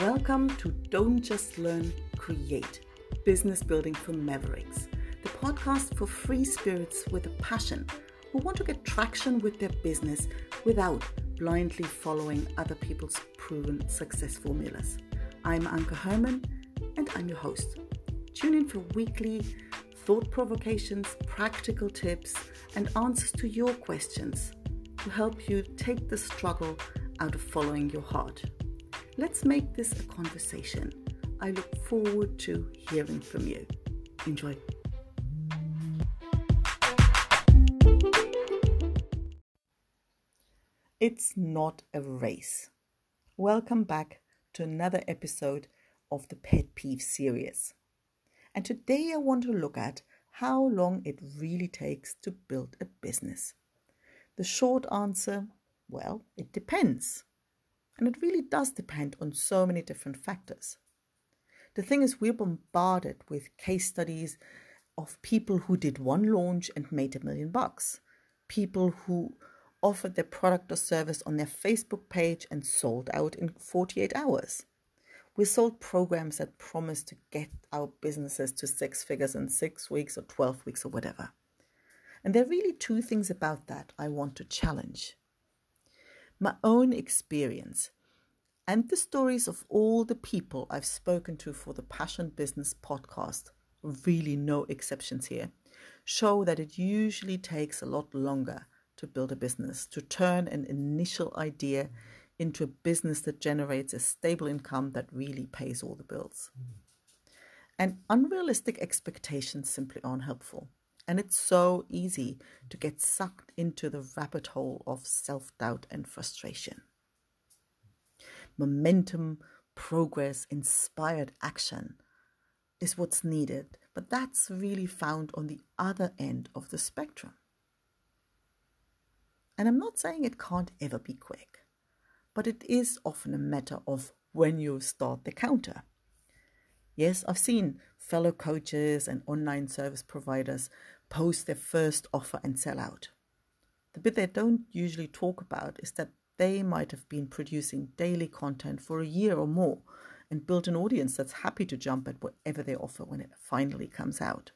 Welcome to Don't Just Learn, Create Business Building for Mavericks, the podcast for free spirits with a passion who want to get traction with their business without blindly following other people's proven success formulas. I'm Anke Herrmann and I'm your host. Tune in for weekly thought provocations, practical tips, and answers to your questions to help you take the struggle out of following your heart. Let's make this a conversation. I look forward to hearing from you. Enjoy. It's not a race. Welcome back to another episode of the Pet Peeve series. And today I want to look at how long it really takes to build a business. The short answer well, it depends. And it really does depend on so many different factors. The thing is, we're bombarded with case studies of people who did one launch and made a million bucks, people who offered their product or service on their Facebook page and sold out in 48 hours. We sold programs that promised to get our businesses to six figures in six weeks or 12 weeks or whatever. And there are really two things about that I want to challenge my own experience and the stories of all the people I've spoken to for the Passion Business podcast, really no exceptions here, show that it usually takes a lot longer to build a business, to turn an initial idea into a business that generates a stable income that really pays all the bills. Mm. And unrealistic expectations simply aren't helpful. And it's so easy to get sucked into the rabbit hole of self doubt and frustration. Momentum, progress, inspired action is what's needed, but that's really found on the other end of the spectrum. And I'm not saying it can't ever be quick, but it is often a matter of when you start the counter. Yes, I've seen fellow coaches and online service providers post their first offer and sell out. The bit they don't usually talk about is that they might have been producing daily content for a year or more and built an audience that's happy to jump at whatever they offer when it finally comes out.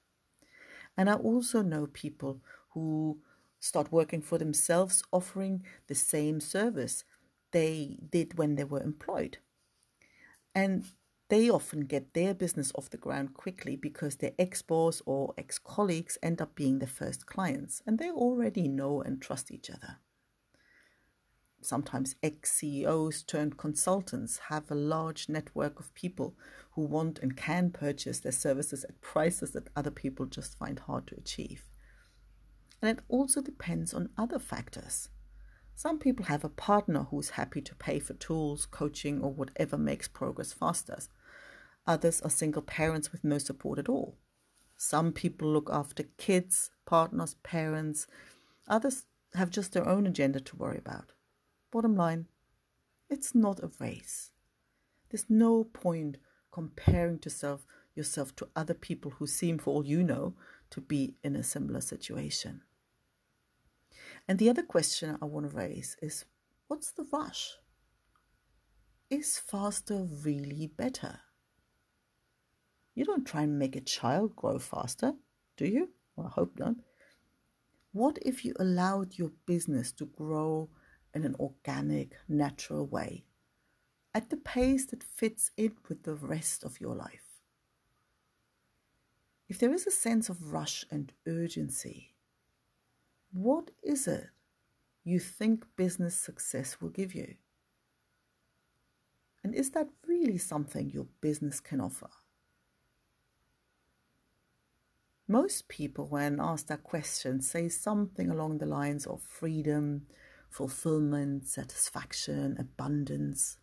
And I also know people who start working for themselves offering the same service they did when they were employed. And they often get their business off the ground quickly because their ex boss or ex colleagues end up being the first clients and they already know and trust each other. Sometimes ex CEOs turned consultants have a large network of people who want and can purchase their services at prices that other people just find hard to achieve. And it also depends on other factors. Some people have a partner who's happy to pay for tools, coaching, or whatever makes progress faster. Others are single parents with no support at all. Some people look after kids, partners, parents. Others have just their own agenda to worry about. Bottom line, it's not a race. There's no point comparing yourself, yourself to other people who seem, for all you know, to be in a similar situation. And the other question I want to raise is what's the rush? Is faster really better? You don't try and make a child grow faster, do you? Well, I hope not. What if you allowed your business to grow in an organic, natural way, at the pace that fits in with the rest of your life? If there is a sense of rush and urgency, what is it you think business success will give you? And is that really something your business can offer? Most people, when asked that question, say something along the lines of freedom, fulfillment, satisfaction, abundance.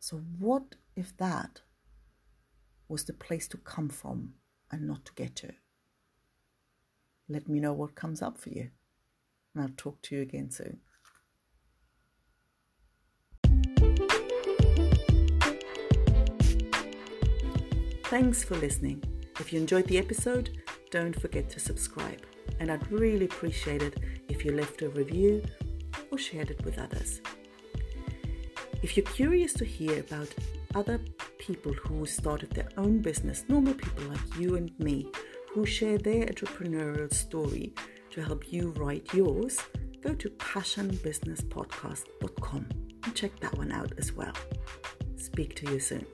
So, what if that was the place to come from and not to get to? Let me know what comes up for you, and I'll talk to you again soon. Thanks for listening. If you enjoyed the episode, don't forget to subscribe. And I'd really appreciate it if you left a review or shared it with others. If you're curious to hear about other people who started their own business, normal people like you and me, who share their entrepreneurial story to help you write yours, go to passionbusinesspodcast.com and check that one out as well. Speak to you soon.